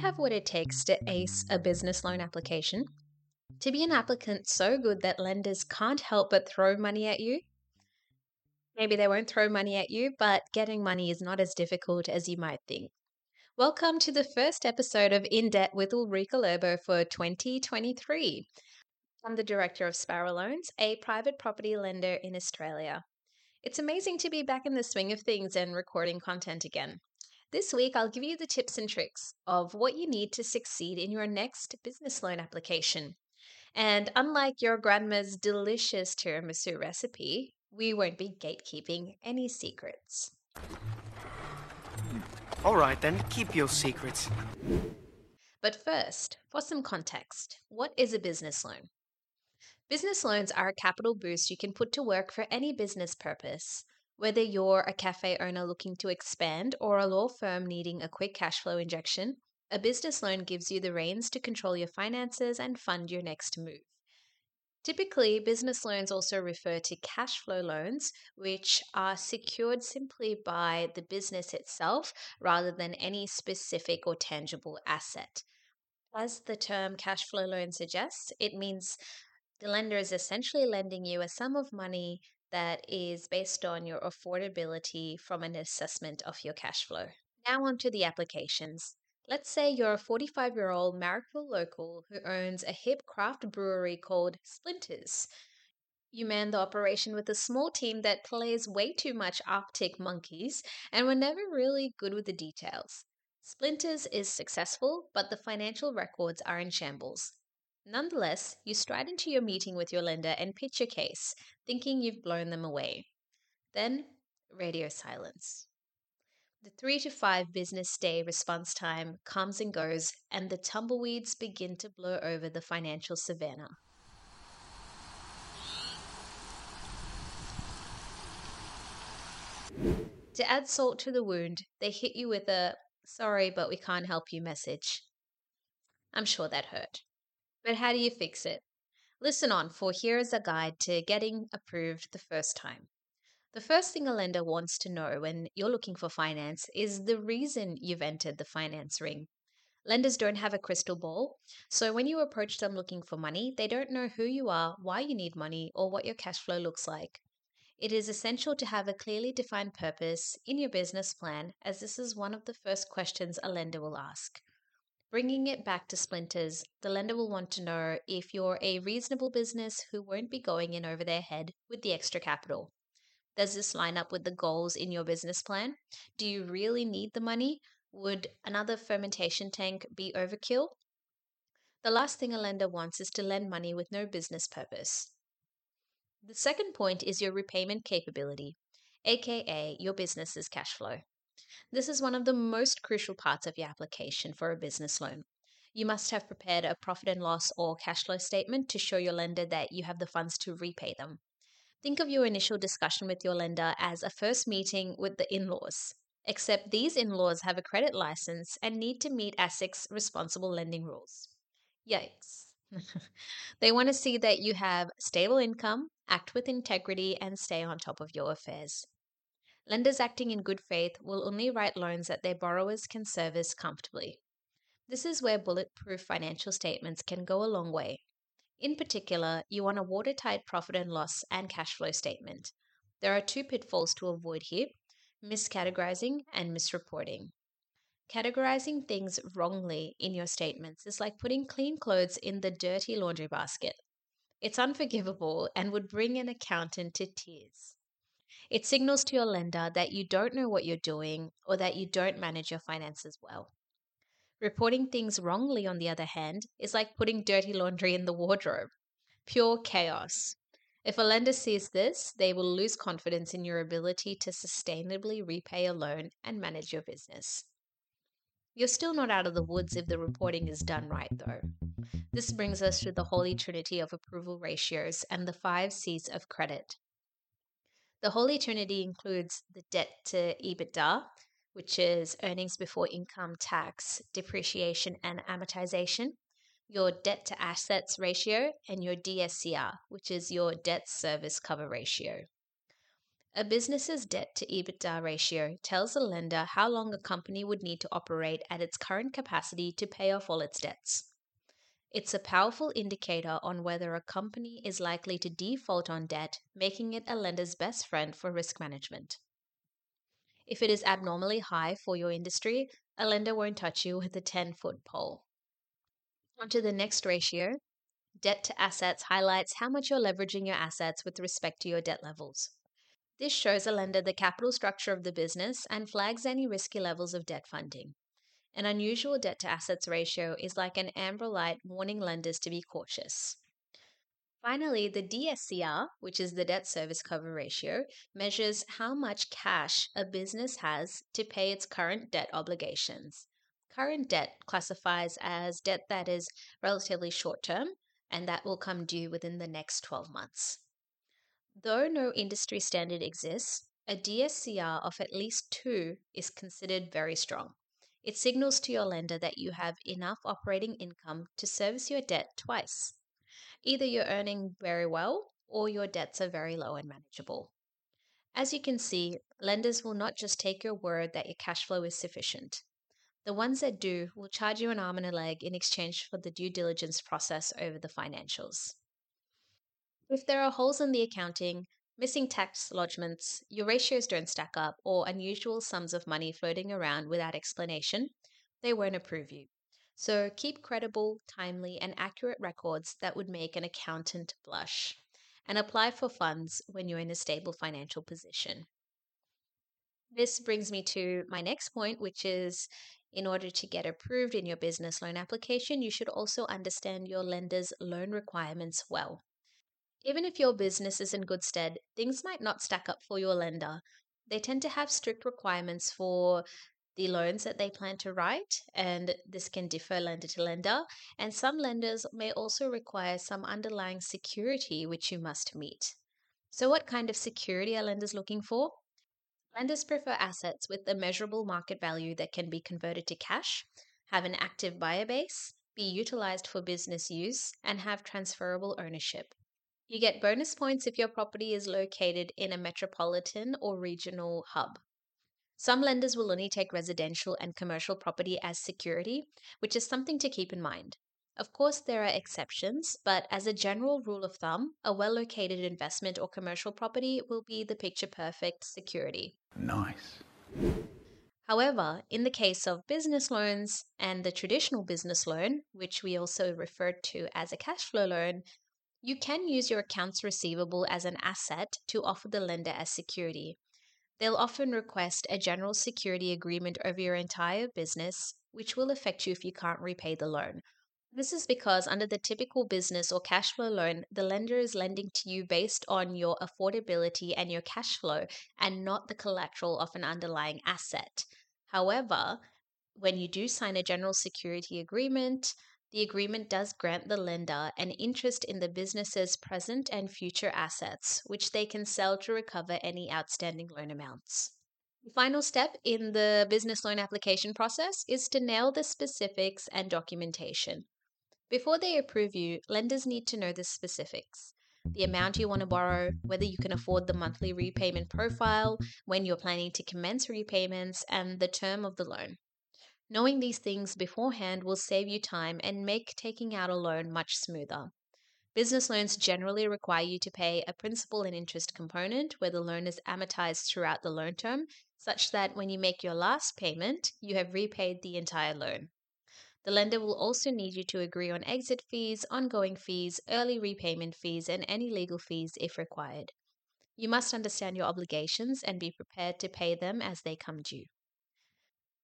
have what it takes to ace a business loan application? To be an applicant so good that lenders can't help but throw money at you? Maybe they won't throw money at you, but getting money is not as difficult as you might think. Welcome to the first episode of In Debt with Ulrika Lobo for 2023. I'm the director of Sparrow Loans, a private property lender in Australia. It's amazing to be back in the swing of things and recording content again. This week, I'll give you the tips and tricks of what you need to succeed in your next business loan application. And unlike your grandma's delicious tiramisu recipe, we won't be gatekeeping any secrets. All right, then, keep your secrets. But first, for some context, what is a business loan? Business loans are a capital boost you can put to work for any business purpose. Whether you're a cafe owner looking to expand or a law firm needing a quick cash flow injection, a business loan gives you the reins to control your finances and fund your next move. Typically, business loans also refer to cash flow loans, which are secured simply by the business itself rather than any specific or tangible asset. As the term cash flow loan suggests, it means the lender is essentially lending you a sum of money that is based on your affordability from an assessment of your cash flow. Now, on to the applications. Let's say you're a 45 year old Marrickville local who owns a hip craft brewery called Splinters. You man the operation with a small team that plays way too much Arctic Monkeys and were never really good with the details. Splinters is successful, but the financial records are in shambles. Nonetheless, you stride into your meeting with your lender and pitch your case, thinking you've blown them away. Then, radio silence. The three to five business day response time comes and goes, and the tumbleweeds begin to blow over the financial savannah. To add salt to the wound, they hit you with a sorry, but we can't help you message. I'm sure that hurt. But how do you fix it? Listen on, for here is a guide to getting approved the first time. The first thing a lender wants to know when you're looking for finance is the reason you've entered the finance ring. Lenders don't have a crystal ball, so when you approach them looking for money, they don't know who you are, why you need money, or what your cash flow looks like. It is essential to have a clearly defined purpose in your business plan, as this is one of the first questions a lender will ask. Bringing it back to splinters, the lender will want to know if you're a reasonable business who won't be going in over their head with the extra capital. Does this line up with the goals in your business plan? Do you really need the money? Would another fermentation tank be overkill? The last thing a lender wants is to lend money with no business purpose. The second point is your repayment capability, aka your business's cash flow. This is one of the most crucial parts of your application for a business loan. You must have prepared a profit and loss or cash flow statement to show your lender that you have the funds to repay them. Think of your initial discussion with your lender as a first meeting with the in laws, except these in laws have a credit license and need to meet ASIC's responsible lending rules. Yikes. they want to see that you have stable income, act with integrity, and stay on top of your affairs. Lenders acting in good faith will only write loans that their borrowers can service comfortably. This is where bulletproof financial statements can go a long way. In particular, you want a watertight profit and loss and cash flow statement. There are two pitfalls to avoid here miscategorizing and misreporting. Categorizing things wrongly in your statements is like putting clean clothes in the dirty laundry basket. It's unforgivable and would bring an accountant to tears. It signals to your lender that you don't know what you're doing or that you don't manage your finances well. Reporting things wrongly, on the other hand, is like putting dirty laundry in the wardrobe. Pure chaos. If a lender sees this, they will lose confidence in your ability to sustainably repay a loan and manage your business. You're still not out of the woods if the reporting is done right, though. This brings us to the holy trinity of approval ratios and the five C's of credit. The holy trinity includes the debt to EBITDA, which is earnings before income tax, depreciation, and amortization, your debt to assets ratio, and your DSCR, which is your debt service cover ratio. A business's debt to EBITDA ratio tells a lender how long a company would need to operate at its current capacity to pay off all its debts. It's a powerful indicator on whether a company is likely to default on debt, making it a lender's best friend for risk management. If it is abnormally high for your industry, a lender won't touch you with a 10 foot pole. On to the next ratio. Debt to assets highlights how much you're leveraging your assets with respect to your debt levels. This shows a lender the capital structure of the business and flags any risky levels of debt funding. An unusual debt to assets ratio is like an amber light warning lenders to be cautious. Finally, the DSCR, which is the debt service cover ratio, measures how much cash a business has to pay its current debt obligations. Current debt classifies as debt that is relatively short term and that will come due within the next 12 months. Though no industry standard exists, a DSCR of at least two is considered very strong. It signals to your lender that you have enough operating income to service your debt twice. Either you're earning very well or your debts are very low and manageable. As you can see, lenders will not just take your word that your cash flow is sufficient. The ones that do will charge you an arm and a leg in exchange for the due diligence process over the financials. If there are holes in the accounting, missing tax lodgements, your ratios don't stack up, or unusual sums of money floating around without explanation, they won't approve you. So keep credible, timely, and accurate records that would make an accountant blush. And apply for funds when you're in a stable financial position. This brings me to my next point, which is in order to get approved in your business loan application, you should also understand your lender's loan requirements well. Even if your business is in good stead, things might not stack up for your lender. They tend to have strict requirements for the loans that they plan to write, and this can differ lender to lender. And some lenders may also require some underlying security which you must meet. So, what kind of security are lenders looking for? Lenders prefer assets with a measurable market value that can be converted to cash, have an active buyer base, be utilized for business use, and have transferable ownership. You get bonus points if your property is located in a metropolitan or regional hub. Some lenders will only take residential and commercial property as security, which is something to keep in mind. Of course, there are exceptions, but as a general rule of thumb, a well located investment or commercial property will be the picture perfect security. Nice. However, in the case of business loans and the traditional business loan, which we also refer to as a cash flow loan, you can use your accounts receivable as an asset to offer the lender as security. They'll often request a general security agreement over your entire business, which will affect you if you can't repay the loan. This is because, under the typical business or cash flow loan, the lender is lending to you based on your affordability and your cash flow and not the collateral of an underlying asset. However, when you do sign a general security agreement, the agreement does grant the lender an interest in the business's present and future assets, which they can sell to recover any outstanding loan amounts. The final step in the business loan application process is to nail the specifics and documentation. Before they approve you, lenders need to know the specifics the amount you want to borrow, whether you can afford the monthly repayment profile, when you're planning to commence repayments, and the term of the loan. Knowing these things beforehand will save you time and make taking out a loan much smoother. Business loans generally require you to pay a principal and interest component where the loan is amortized throughout the loan term, such that when you make your last payment, you have repaid the entire loan. The lender will also need you to agree on exit fees, ongoing fees, early repayment fees, and any legal fees if required. You must understand your obligations and be prepared to pay them as they come due.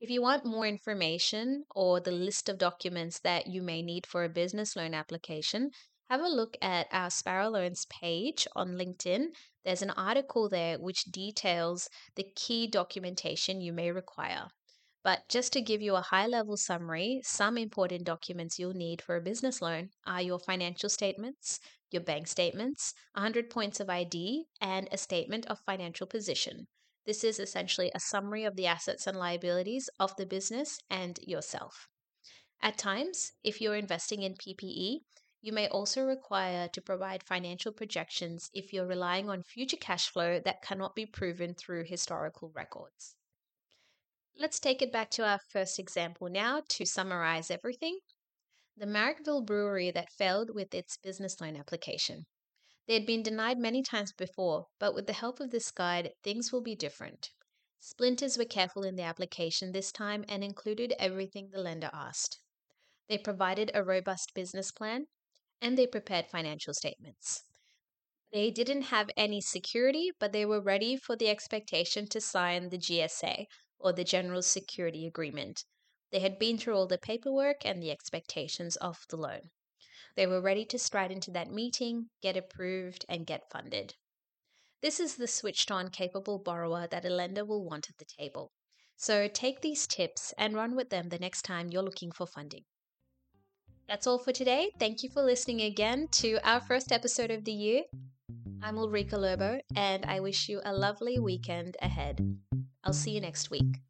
If you want more information or the list of documents that you may need for a business loan application, have a look at our Sparrow Loans page on LinkedIn. There's an article there which details the key documentation you may require. But just to give you a high level summary, some important documents you'll need for a business loan are your financial statements, your bank statements, 100 points of ID, and a statement of financial position. This is essentially a summary of the assets and liabilities of the business and yourself. At times, if you're investing in PPE, You may also require to provide financial projections if you're relying on future cash flow that cannot be proven through historical records. Let's take it back to our first example now to summarize everything. The Marrickville Brewery that failed with its business loan application. They had been denied many times before, but with the help of this guide, things will be different. Splinters were careful in the application this time and included everything the lender asked. They provided a robust business plan and they prepared financial statements. They didn't have any security, but they were ready for the expectation to sign the GSA or the General Security Agreement. They had been through all the paperwork and the expectations of the loan. They were ready to stride into that meeting, get approved, and get funded. This is the switched on, capable borrower that a lender will want at the table. So take these tips and run with them the next time you're looking for funding. That's all for today. Thank you for listening again to our first episode of the year. I'm Ulrika Lobo, and I wish you a lovely weekend ahead. I'll see you next week.